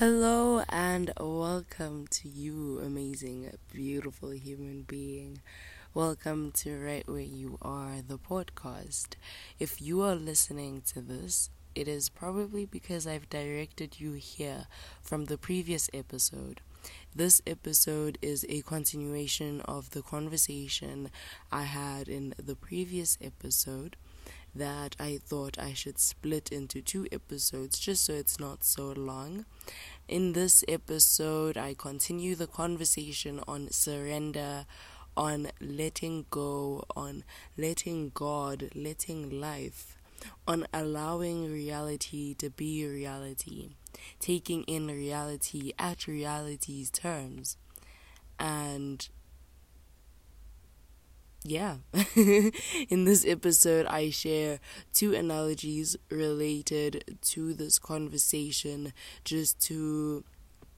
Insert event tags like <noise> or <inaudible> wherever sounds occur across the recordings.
Hello and welcome to you, amazing, beautiful human being. Welcome to Right Where You Are, the podcast. If you are listening to this, it is probably because I've directed you here from the previous episode. This episode is a continuation of the conversation I had in the previous episode that I thought I should split into two episodes just so it's not so long. In this episode, I continue the conversation on surrender, on letting go, on letting God, letting life, on allowing reality to be reality, taking in reality at reality's terms, and yeah, <laughs> in this episode, I share two analogies related to this conversation just to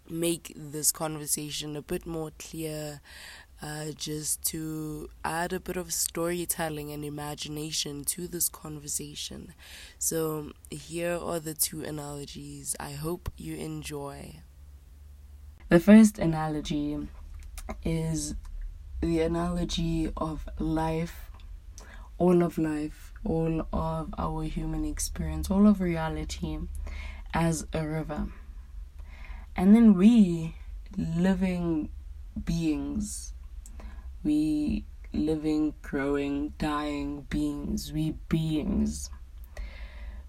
make this conversation a bit more clear, uh, just to add a bit of storytelling and imagination to this conversation. So, here are the two analogies. I hope you enjoy. The first analogy is the analogy of life, all of life, all of our human experience, all of reality as a river. And then we, living beings, we living, growing, dying beings, we beings,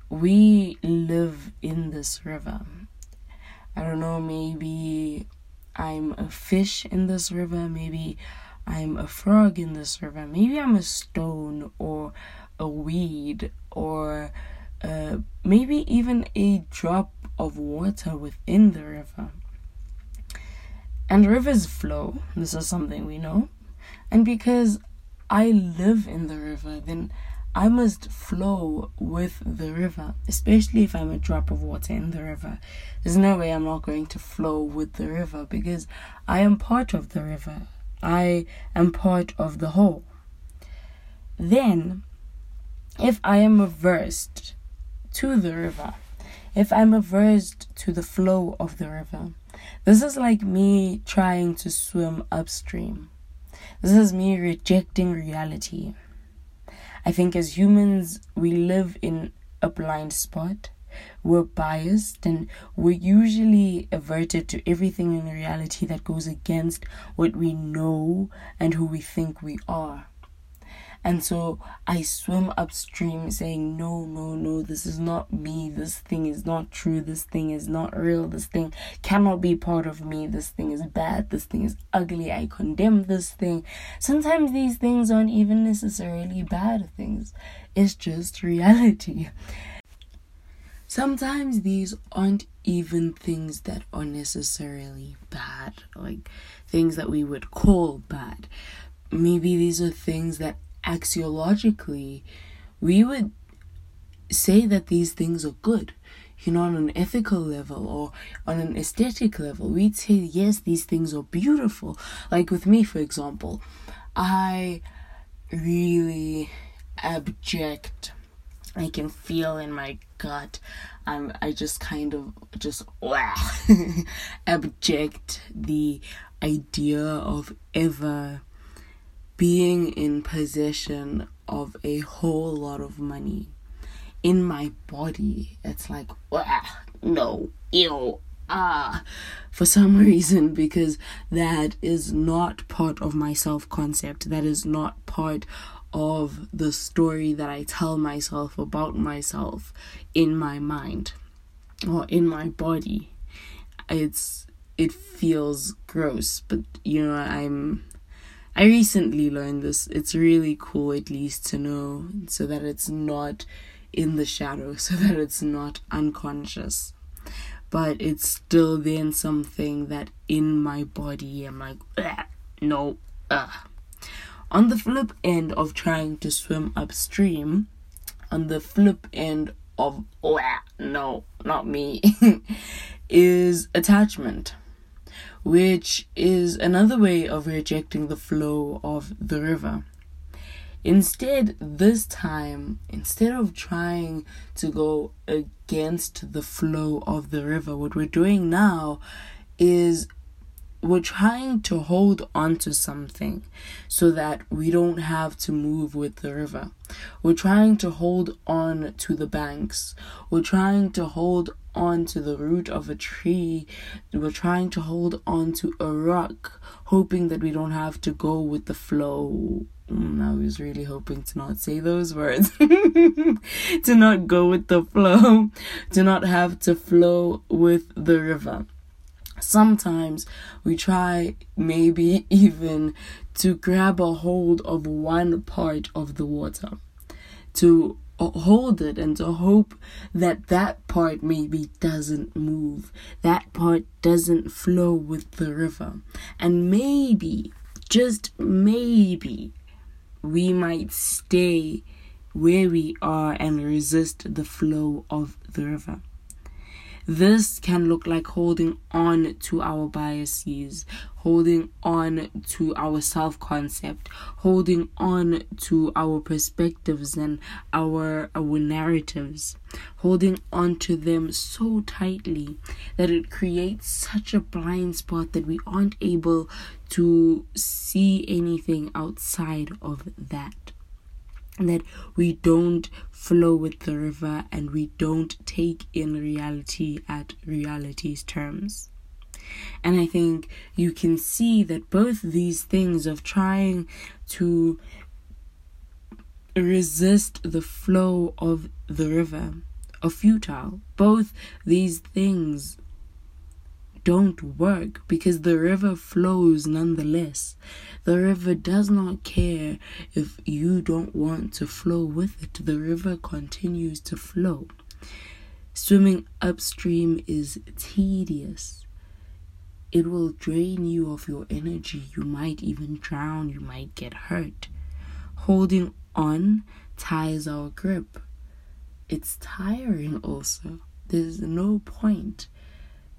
we live in this river. I don't know, maybe I'm a fish in this river, maybe I'm a frog in this river. Maybe I'm a stone or a weed or uh, maybe even a drop of water within the river. And rivers flow. This is something we know. And because I live in the river, then I must flow with the river, especially if I'm a drop of water in the river. There's no way I'm not going to flow with the river because I am part of the river. I am part of the whole. Then, if I am averse to the river, if I'm averse to the flow of the river, this is like me trying to swim upstream. This is me rejecting reality. I think as humans, we live in a blind spot we're biased and we're usually averted to everything in reality that goes against what we know and who we think we are. And so I swim upstream saying, No, no, no, this is not me. This thing is not true. This thing is not real. This thing cannot be part of me. This thing is bad. This thing is ugly. I condemn this thing. Sometimes these things aren't even necessarily bad things, it's just reality. Sometimes these aren't even things that are necessarily bad, like things that we would call bad. Maybe these are things that axiologically we would say that these things are good. You know, on an ethical level or on an aesthetic level, we'd say, yes, these things are beautiful. Like with me, for example, I really abject I can feel in my gut. I'm I just kind of just <laughs> abject the idea of ever being in possession of a whole lot of money in my body. It's like wow, no, ew, ah, for some <laughs> reason because that is not part of my self concept. That is not part of the story that I tell myself about myself in my mind or in my body. It's it feels gross, but you know, I'm I recently learned this. It's really cool at least to know so that it's not in the shadow, <laughs> so that it's not unconscious. But it's still then something that in my body I'm like, no, ugh on the flip end of trying to swim upstream, on the flip end of, oh, no, not me, <laughs> is attachment, which is another way of rejecting the flow of the river. Instead, this time, instead of trying to go against the flow of the river, what we're doing now is we're trying to hold on to something so that we don't have to move with the river. We're trying to hold on to the banks. We're trying to hold on to the root of a tree. We're trying to hold on to a rock, hoping that we don't have to go with the flow. Mm, I was really hoping to not say those words. <laughs> to not go with the flow, to not have to flow with the river. Sometimes we try, maybe even, to grab a hold of one part of the water, to hold it and to hope that that part maybe doesn't move, that part doesn't flow with the river. And maybe, just maybe, we might stay where we are and resist the flow of the river. This can look like holding on to our biases, holding on to our self concept, holding on to our perspectives and our, our narratives, holding on to them so tightly that it creates such a blind spot that we aren't able to see anything outside of that that we don't flow with the river and we don't take in reality at reality's terms. And I think you can see that both these things of trying to resist the flow of the river are futile. Both these things don't work because the river flows nonetheless. The river does not care if you don't want to flow with it, the river continues to flow. Swimming upstream is tedious. It will drain you of your energy. You might even drown. You might get hurt. Holding on ties our grip. It's tiring also. There's no point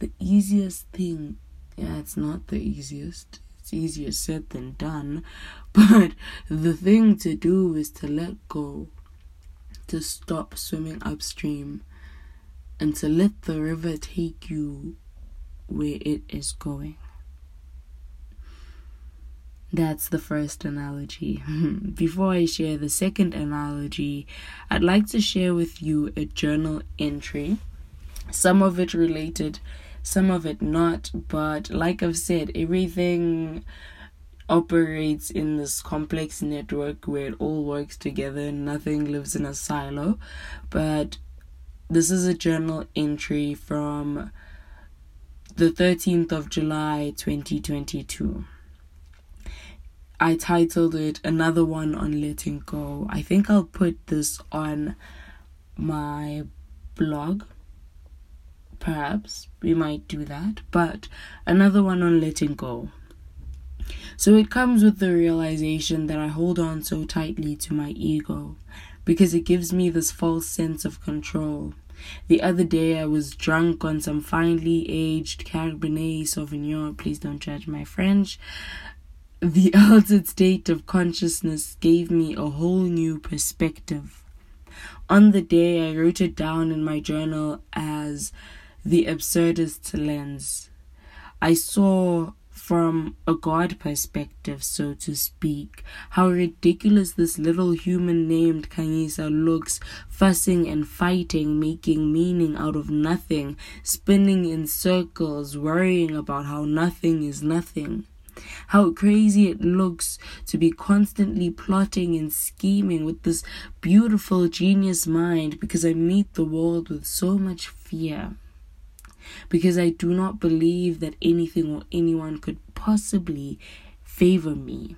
the easiest thing, yeah, it's not the easiest. It's easier said than done. <laughs> But the thing to do is to let go, to stop swimming upstream, and to let the river take you where it is going. That's the first analogy. <laughs> Before I share the second analogy, I'd like to share with you a journal entry, some of it related some of it not. But like I've said, everything operates in this complex network where it all works together, nothing lives in a silo. But this is a journal entry from the 13th of July 2022. I titled it Another One on Letting Go. I think I'll put this on my blog Perhaps we might do that, but another one on letting go. So it comes with the realization that I hold on so tightly to my ego because it gives me this false sense of control. The other day I was drunk on some finely aged Cabernet Sauvignon. Please don't judge my French. The <laughs> altered state of consciousness gave me a whole new perspective. On the day, I wrote it down in my journal as the absurdist lens. I saw from a God perspective, so to speak, how ridiculous this little human named Kanyisa looks, fussing and fighting, making meaning out of nothing, spinning in circles, worrying about how nothing is nothing. How crazy it looks to be constantly plotting and scheming with this beautiful genius mind because I meet the world with so much fear because I do not believe that anything or anyone could possibly favor me.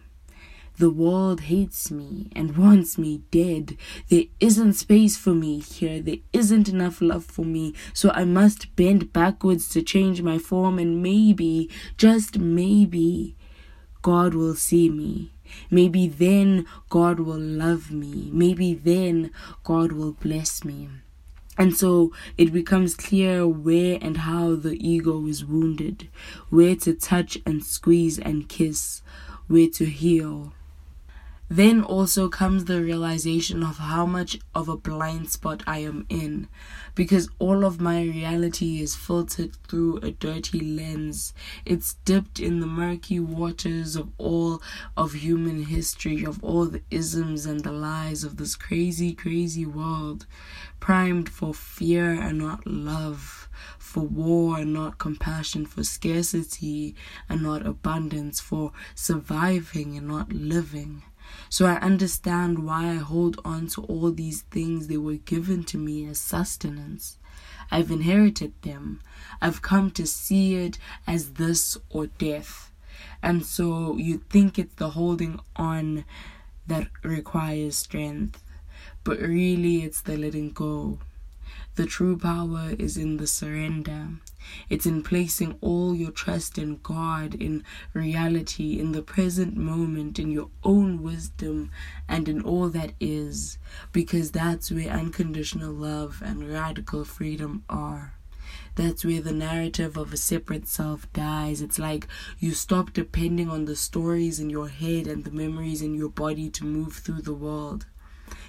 The world hates me and wants me dead. There isn't space for me here. There isn't enough love for me. So I must bend backwards to change my form, and maybe, just maybe, God will see me. Maybe then God will love me. Maybe then God will bless me. And so it becomes clear where and how the ego is wounded, where to touch and squeeze and kiss, where to heal. Then also comes the realization of how much of a blind spot I am in because all of my reality is filtered through a dirty lens. It's dipped in the murky waters of all of human history, of all the isms and the lies of this crazy, crazy world, primed for fear and not love, for war and not compassion, for scarcity and not abundance, for surviving and not living. So I understand why I hold on to all these things they were given to me as sustenance. I've inherited them. I've come to see it as this or death. And so you think it's the holding on that requires strength, but really it's the letting go. The true power is in the surrender. It's in placing all your trust in God, in reality, in the present moment, in your own wisdom, and in all that is, because that's where unconditional love and radical freedom are. That's where the narrative of a separate self dies. It's like you stop depending on the stories in your head and the memories in your body to move through the world.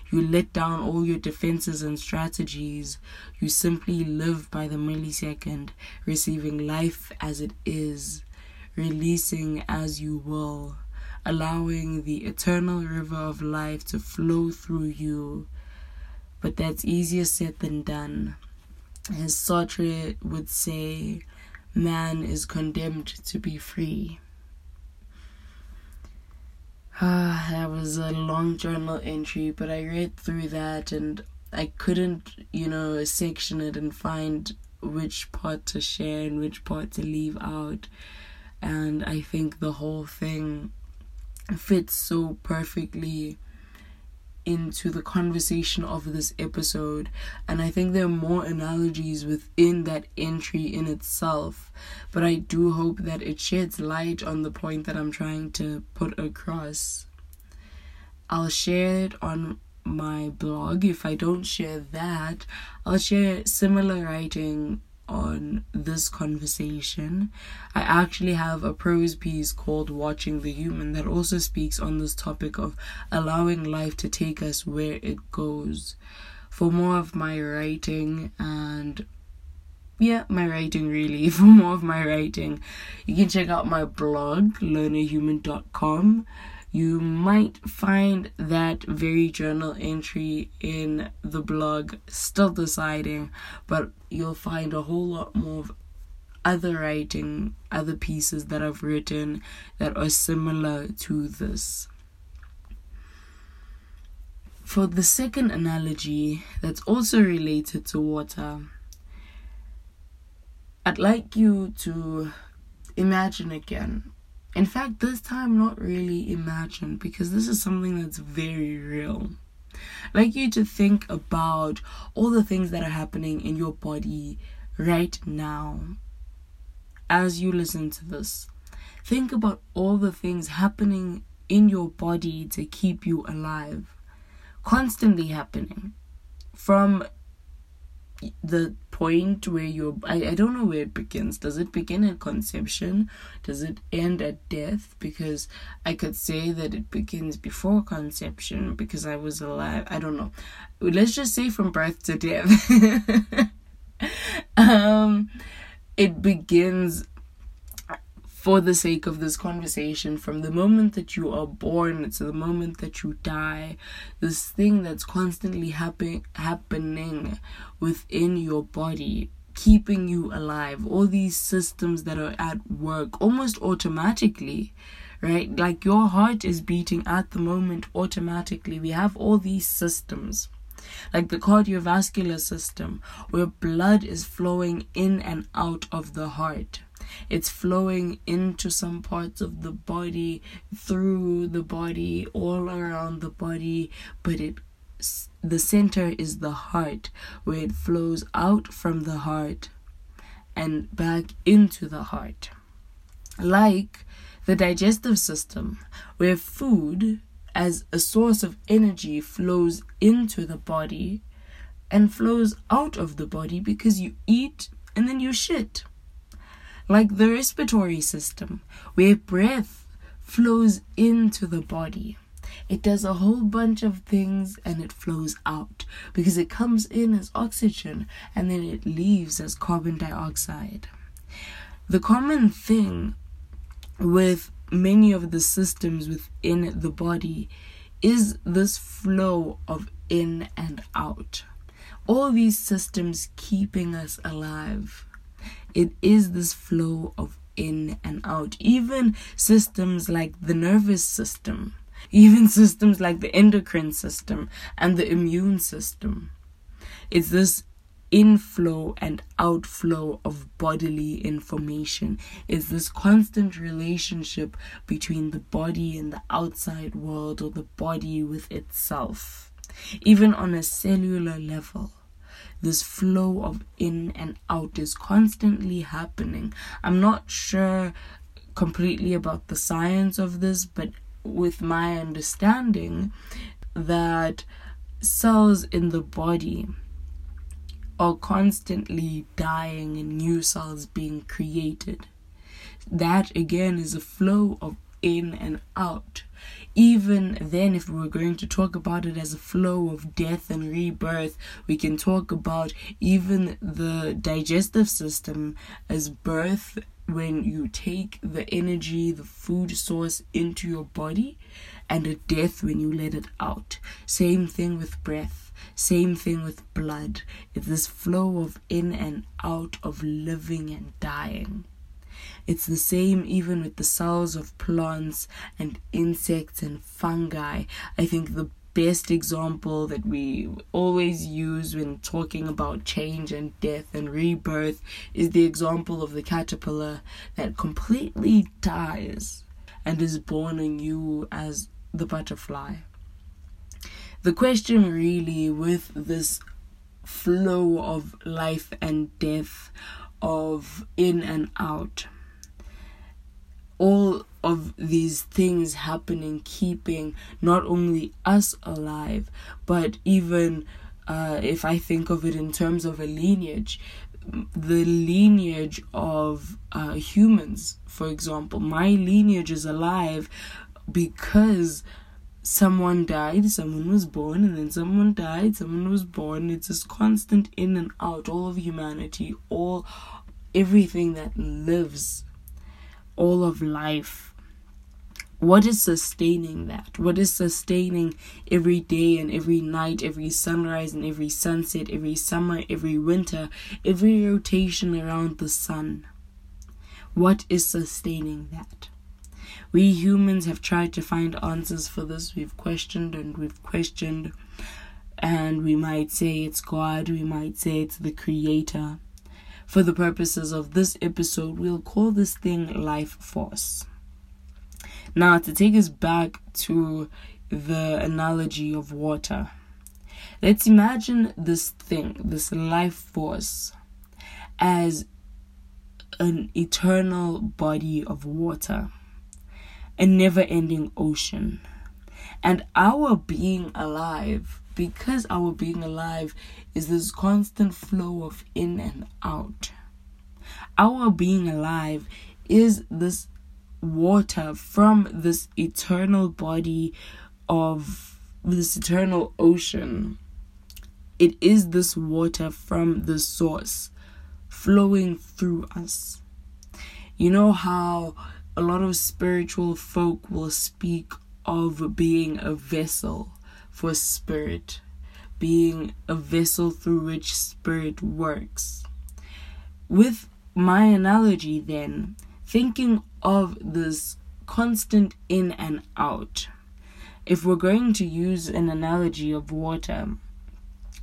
You let down all your defenses and strategies. You simply live by the millisecond, receiving life as it is, releasing as you will, allowing the eternal river of life to flow through you. But that's easier said than done. As Sartre would say, man is condemned to be free. Ah, that was a long journal entry, but I read through that and I couldn't, you know, section it and find which part to share and which part to leave out. And I think the whole thing fits so perfectly into the conversation of this episode. And I think there are more analogies within that entry in itself. But I do hope that it sheds light on the point that I'm trying to put across. I'll share it on my blog. If I don't share that, I'll share similar writing on this conversation. I actually have a prose piece called Watching the Human that also speaks on this topic of allowing life to take us where it goes. For more of my writing and yeah, my writing really. <laughs> For more of my writing, you can check out my blog, learnerhuman.com you might find that very journal entry in the blog still deciding, but you'll find a whole lot more of other writing, other pieces that I've written that are similar to this. For the second analogy that's also related to water, I'd like you to imagine again in fact, this time, not really imagine because this is something that's very real. Like you to think about all the things that are happening in your body right now as you listen to this. Think about all the things happening in your body to keep you alive, constantly happening from the point where you're I, I don't know where it begins. Does it begin at conception? Does it end at death? Because i could say that it begins before conception because i was alive. I don't know. Let's just say from birth to death. <laughs> Um it begins for the sake of this conversation, from the moment that you are born to the moment that you die, this thing that's constantly happen- happening within your body, keeping you alive, all these systems that are at work almost automatically right? Like your heart is beating at the moment automatically. We have all these systems, like the cardiovascular system, where blood is flowing in and out of the heart. It's flowing into some parts of the body, through the body, all around the body, but it the center is the heart, where it flows out from the heart and back into the heart. Like the digestive system, where food as a source of energy flows into the body and flows out of the body because you eat and then you shit like the respiratory system, where breath flows into the body. it does a whole bunch of things and it flows out because it comes in as oxygen and then it leaves as carbon dioxide. The common thing hmm. with many of the systems within the body is this flow of in and out. All these systems keeping us alive. It is this flow of in and out. Even systems like the nervous system, <laughs> even systems like the endocrine system and the immune system. It's this inflow and outflow of bodily information. It's this constant relationship between the body and the outside world or the body with itself. Even on a cellular level this flow of in and out is constantly happening. I'm not sure completely about the science of this, but with my understanding that cells in the body are constantly dying and new cells being created. That again is a flow of in and out even then, if we are going to talk about it as a flow of death and rebirth, we can talk about even the digestive system as birth when you take the energy, the food source into your body, and a death when you let it out. Same thing with breath. Same thing with blood. It's this flow of in and out of living and dying. It's the same even with the cells of plants and insects and fungi. I think the best example that we always use when talking about change and death and rebirth is the example of the caterpillar that completely dies and is born anew as the butterfly. The question, really, with this flow of life and death, of in and out, all of these things happening, keeping not only us alive, but even uh, if I think of it in terms of a lineage, the lineage of uh, humans, for example, my lineage is alive because someone died, someone was born, and then someone died, someone was born. It's this constant in and out, all of humanity, all everything that lives all of life. What is sustaining that? What is sustaining every day and every night, every sunrise and every sunset, every summer, every winter, every rotation around the sun? What is sustaining that? We humans have tried to find answers for this. We've questioned and we've questioned, and we might say it's God, we might say it's the Creator. For the purposes of this episode, we'll call this thing life force. Now, to take us back to the analogy of water, let's imagine this thing, this life force, as an eternal body of water, a never ending ocean. And our being alive because our being alive is this constant flow of in and out. Our being alive is this water from this eternal body of this eternal ocean. It is this water from the source flowing through us. You know how a lot of spiritual folk will speak of being a vessel for spirit, being a vessel through which spirit works. With my analogy, then, thinking of this constant in and out, if we're going to use an analogy of water,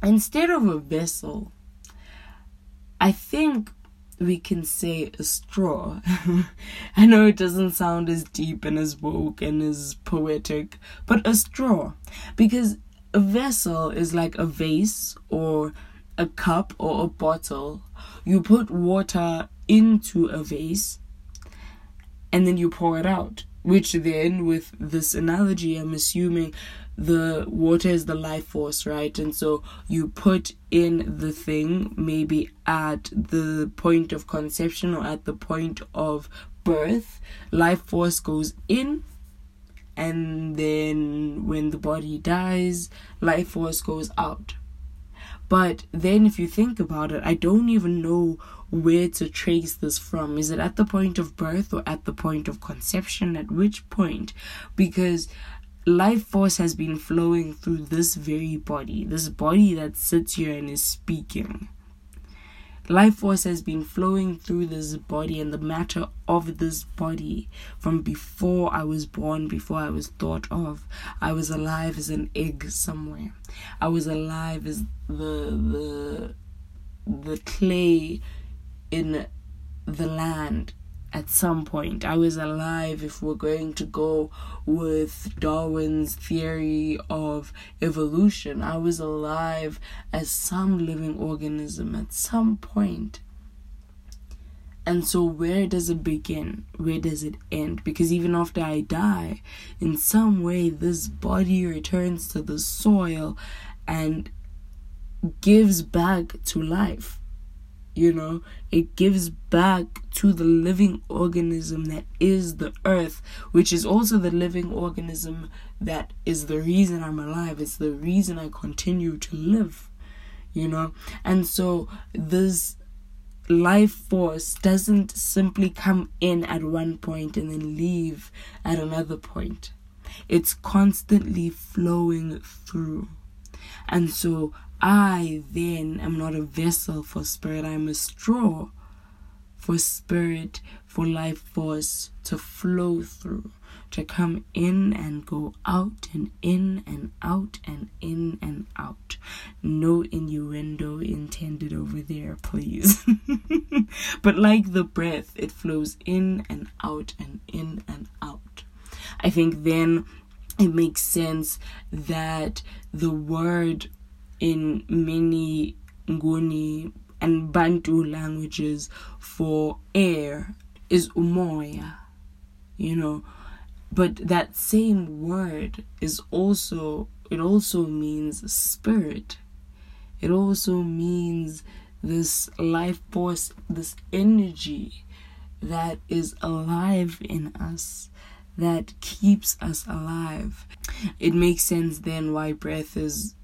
instead of a vessel, I think we can say a straw. <laughs> I know it doesn't sound as deep and as woke and as poetic, but a straw. Because a vessel is like a vase or a cup or a bottle. You put water into a vase and then you pour it out. Which then, with this analogy, I'm assuming the water is the life force, right? And so you put in the thing maybe at the point of conception or at the point of birth, life force goes in and then when the body dies, life force goes out. But then, if you think about it, I don't even know where to trace this from. Is it at the point of birth or at the point of conception? At which point? Because life force has been flowing through this very body, this body that sits here and is speaking. Life force has been flowing through this body and the matter of this body from before I was born, before I was thought of. I was alive as an egg somewhere. I was alive as the the the clay in the land at some point. I was alive if we're going to go with Darwin's theory of evolution. I was alive as some living organism at some point. And so, where does it begin? Where does it end? Because even after I die, in some way, this body returns to the soil and gives back to life you know it gives back to the living organism that is the earth which is also the living organism that is the reason i'm alive. It's the reason i continue to live you know? And so this life force doesn't simply come in at one point and then leave at another point. It's constantly flowing through. And so I then am not a vessel for spirit, I'm a straw for spirit, for life force to flow through, to come in and go out and in and out and in and out. No innuendo intended over there, please. <laughs> but like the breath, it flows in and out and in and out. I think then it makes sense that the word in many Nguni and Bantu languages for air is umoya, you know. But that same word is also, it also means spirit. It also means this life force, this energy that is alive in us, that keeps us alive. It makes sense then why breath is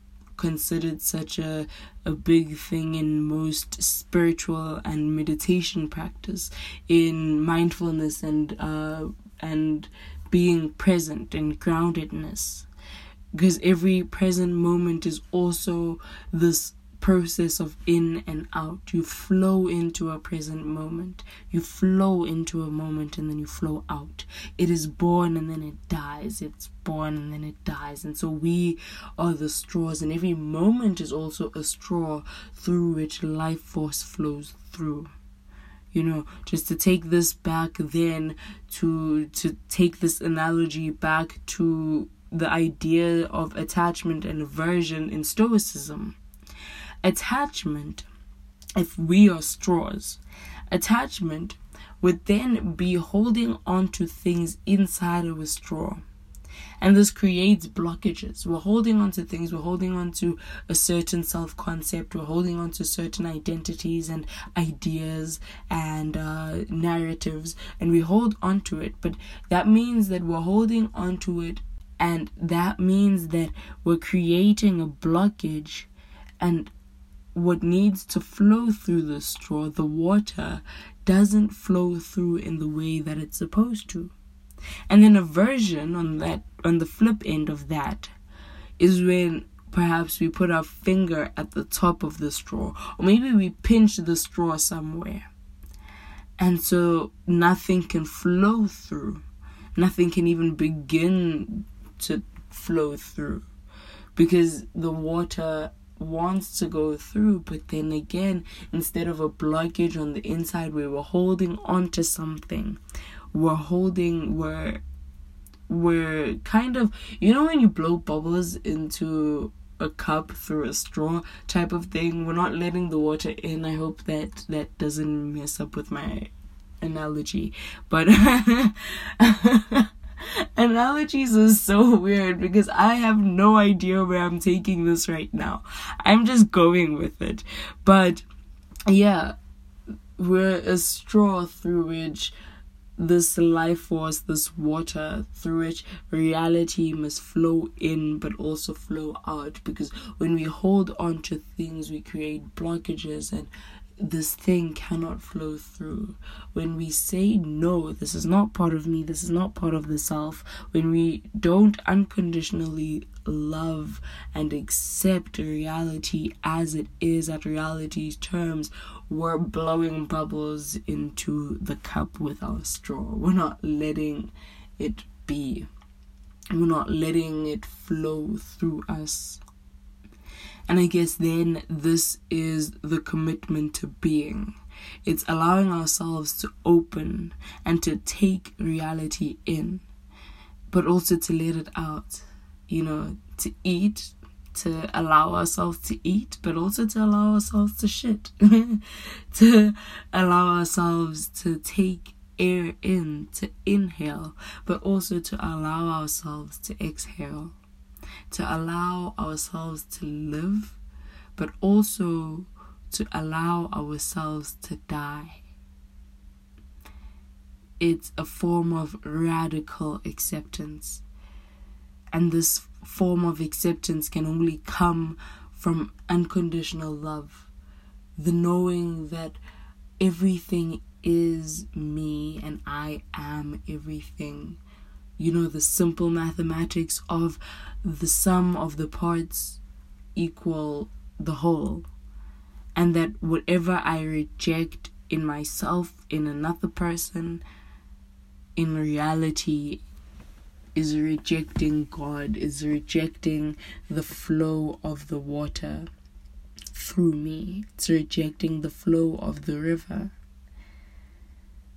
considered such a, a big thing in most spiritual and meditation practice, in mindfulness and uh, and being present and groundedness. Because every present moment is also this process of in and out. You flow into a present moment. You flow into a moment and then you flow out. It is born and then it dies. It's born and then it dies. And so we are the straws, and every moment is also a straw through which life force flows through you know just to take this back then to to take this analogy back to the idea of attachment and aversion in stoicism Attachment, if we are straws, attachment would then be holding on to things inside of a straw. And this creates blockages. We're holding on to things, we're holding on to a certain self concept, we're holding on to certain identities and ideas and uh, narratives, and we hold on to it. But that means that we're holding on to it, and that means that we're creating a blockage and what needs to flow through the straw, the water, doesn't flow through in the way that it's supposed to. And then aversion on that on the flip end of that is when perhaps we put our finger at the top of the straw or maybe we pinch the straw somewhere. And so nothing can flow through. Nothing can even begin to flow through because the water wants to go through, but then again, instead of a blockage on the inside where we're holding on to something, we're holding, we're we're kind of you know when you blow bubbles into a cup through a straw type of thing? We're not letting the water in. I hope that that doesn't mess up with my analogy. But <laughs> Analogies is so weird because I have no idea where I'm taking this right now. I'm just going with it. But yeah, we're a straw through which this life force, this water through which reality must flow in but also flow out. Because when we hold on to things, we create blockages and this thing cannot flow through. When we say, no, this is not part of me, this is not part of the self, when we don't unconditionally love and accept reality as it is at reality's terms, we're blowing bubbles into the cup with our straw. We're not letting it be. We're not letting it flow through us. And I guess then this is the commitment to being. It's allowing ourselves to open and to take reality in, but also to let it out. You know, to eat, to allow ourselves to eat, but also to allow ourselves to shit. <laughs> to allow ourselves to take air in, to inhale, but also to allow ourselves to exhale to allow ourselves to live, but also to allow ourselves to die. It's a form of radical acceptance. And this form of acceptance can only come from unconditional love. The knowing that everything is me and I am everything you know, the simple mathematics of the sum of the parts equal the whole. And that whatever I reject in myself, in another person, in reality, is rejecting God, is rejecting the flow of the water through me, it's rejecting the flow of the river.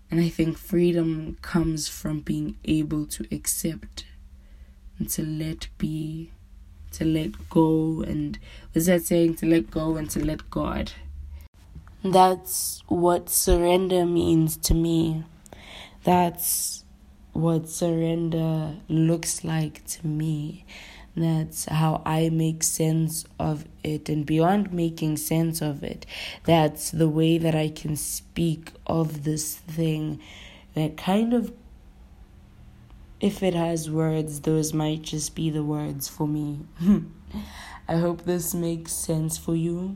And I think freedom comes from being able to accept and to let be, to let go. And what's that saying? To let go and to let God. That's what surrender means to me. That's what surrender looks like to me. That's how I make sense of it. And beyond making sense of it, that's the way that I can speak of this thing that kind of, if it has words, those might just be the words for me. <laughs> I hope this makes sense for you.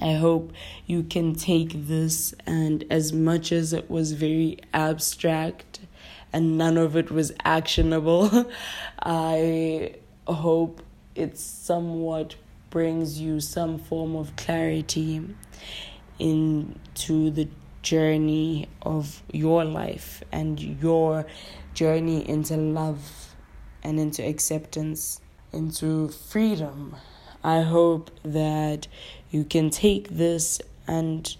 I hope you can take this, and as much as it was very abstract and none of it was actionable, <laughs> I hope it somewhat brings you some form of clarity into the journey of your life and your journey into love and into acceptance, into freedom. I hope that you can take this and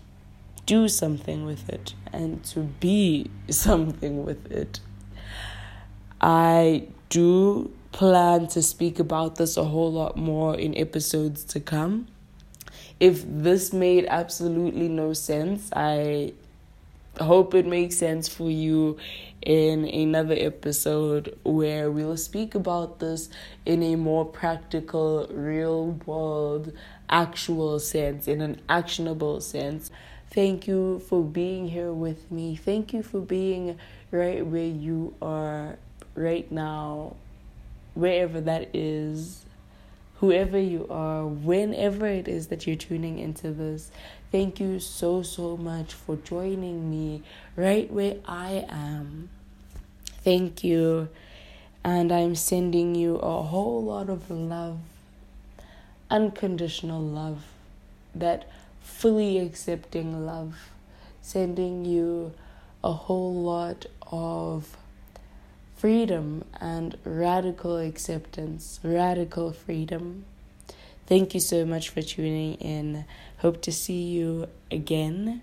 do something with it and to be <laughs> something with it. I do plan to speak about this a whole lot more in episodes to come. If this made absolutely no sense, I hope it makes sense for you in another episode where we'll speak about this in a more practical, real world, actual sense, in an actionable sense. Thank you for being here with me. Thank you for being right where you are right now wherever that is, whoever you are, whenever it is that you're tuning into this. Thank you so, so much for joining me right where I am. Thank you. And I'm sending you a whole lot of love, unconditional love, that fully accepting love. Sending you a whole lot of freedom and radical acceptance, radical freedom. Thank you so much for tuning in. Hope to see you again.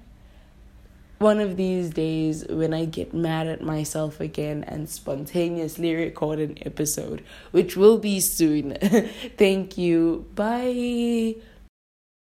One of these days, when I get mad at myself again and spontaneously record an episode, which will be soon. <laughs> Thank you. Bye.